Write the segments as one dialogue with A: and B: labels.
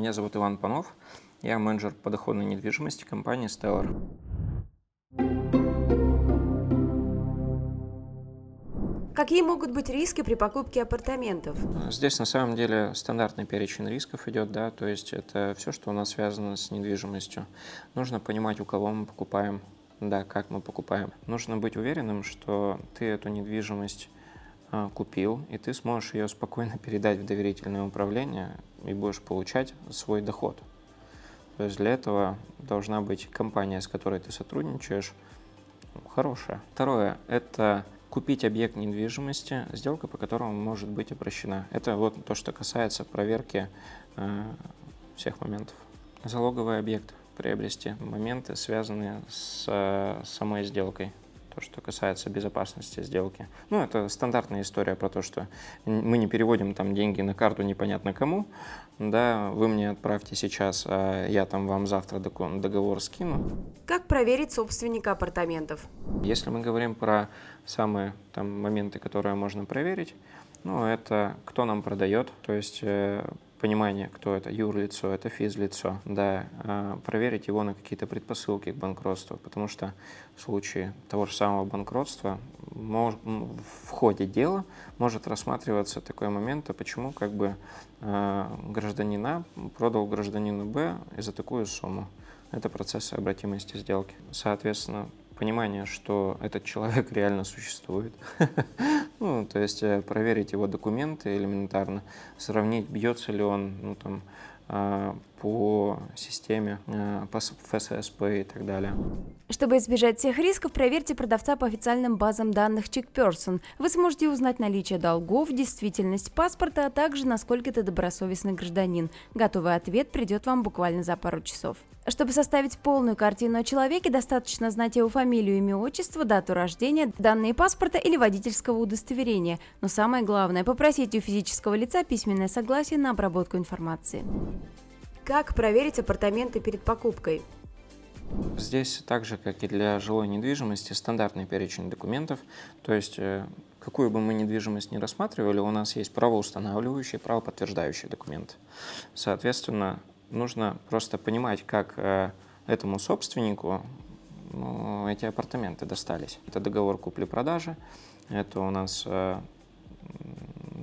A: Меня зовут Иван Панов. Я менеджер по доходной недвижимости компании Stellar.
B: Какие могут быть риски при покупке апартаментов?
A: Здесь на самом деле стандартный перечень рисков идет, да, то есть это все, что у нас связано с недвижимостью. Нужно понимать, у кого мы покупаем, да, как мы покупаем. Нужно быть уверенным, что ты эту недвижимость а, купил, и ты сможешь ее спокойно передать в доверительное управление и будешь получать свой доход. То есть для этого должна быть компания, с которой ты сотрудничаешь, хорошая. Второе – это купить объект недвижимости, сделка по которому может быть обращена. Это вот то, что касается проверки э, всех моментов. Залоговый объект приобрести, моменты, связанные с э, самой сделкой то, что касается безопасности сделки. Ну, это стандартная история про то, что мы не переводим там деньги на карту непонятно кому, да, вы мне отправьте сейчас, а я там вам завтра договор скину.
B: Как проверить собственника апартаментов?
A: Если мы говорим про самые там моменты, которые можно проверить, ну, это кто нам продает, то есть э, понимание, кто это, юрлицо, это физлицо, да, а, проверить его на какие-то предпосылки к банкротству, потому что в случае того же самого банкротства в ходе дела может рассматриваться такой момент, а почему как бы А продал гражданину Б за такую сумму. Это процесс обратимости сделки. Соответственно, понимание, что этот человек реально существует. ну, то есть э, проверить его документы элементарно, сравнить, бьется ли он ну, там, а, по системе, а, по ФССП и так далее.
B: Чтобы избежать всех рисков, проверьте продавца по официальным базам данных CheckPerson. Вы сможете узнать наличие долгов, действительность паспорта, а также насколько ты добросовестный гражданин. Готовый ответ придет вам буквально за пару часов. Чтобы составить полную картину о человеке, достаточно знать его фамилию, имя, отчество, дату рождения, данные паспорта или водительского удостоверения. Но самое главное – попросить у физического лица письменное согласие на обработку информации. Как проверить апартаменты перед покупкой?
A: Здесь так же, как и для жилой недвижимости, стандартный перечень документов. То есть, э, какую бы мы недвижимость ни рассматривали, у нас есть правоустанавливающие, правоподтверждающие документы. Соответственно, нужно просто понимать, как э, этому собственнику ну, эти апартаменты достались. Это договор купли-продажи, это у нас э,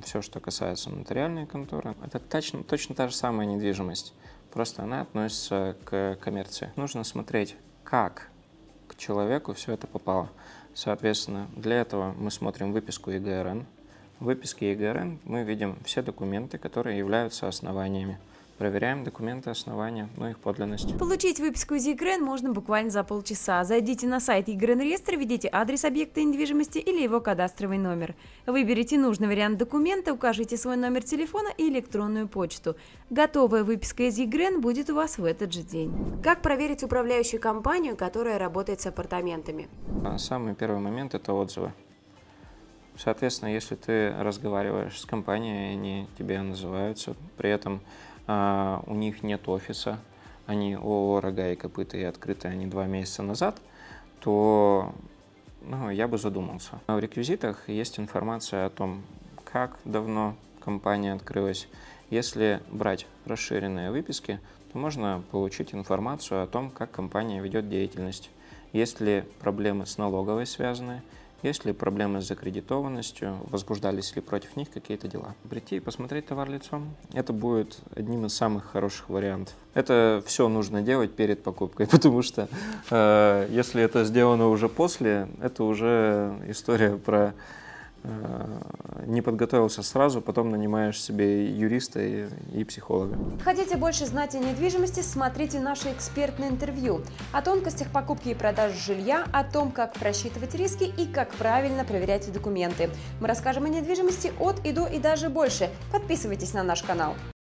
A: все, что касается нотариальной конторы. Это точно, точно та же самая недвижимость просто она относится к коммерции. Нужно смотреть, как к человеку все это попало. Соответственно, для этого мы смотрим выписку ЕГРН. В выписке ЕГРН мы видим все документы, которые являются основаниями. Проверяем документы основания, ну их подлинность.
B: Получить выписку из ЕГРН можно буквально за полчаса. Зайдите на сайт ЕГРН реестра, введите адрес объекта недвижимости или его кадастровый номер. Выберите нужный вариант документа, укажите свой номер телефона и электронную почту. Готовая выписка из ЕГРН будет у вас в этот же день. Как проверить управляющую компанию, которая работает с апартаментами?
A: А, самый первый момент – это отзывы. Соответственно, если ты разговариваешь с компанией, они тебе называются, при этом а, у них нет офиса, они ООО «Рога и копыта» и открыты они два месяца назад, то ну, я бы задумался. В реквизитах есть информация о том, как давно компания открылась. Если брать расширенные выписки, то можно получить информацию о том, как компания ведет деятельность. Есть ли проблемы с налоговой связаны, есть ли проблемы с закредитованностью, возбуждались ли против них какие-то дела. Прийти и посмотреть товар лицом, это будет одним из самых хороших вариантов. Это все нужно делать перед покупкой, потому что э, если это сделано уже после, это уже история про не подготовился сразу, потом нанимаешь себе юриста и, и психолога.
B: Хотите больше знать о недвижимости, смотрите наше экспертное интервью о тонкостях покупки и продажи жилья, о том, как просчитывать риски и как правильно проверять документы. Мы расскажем о недвижимости от и до и даже больше. Подписывайтесь на наш канал.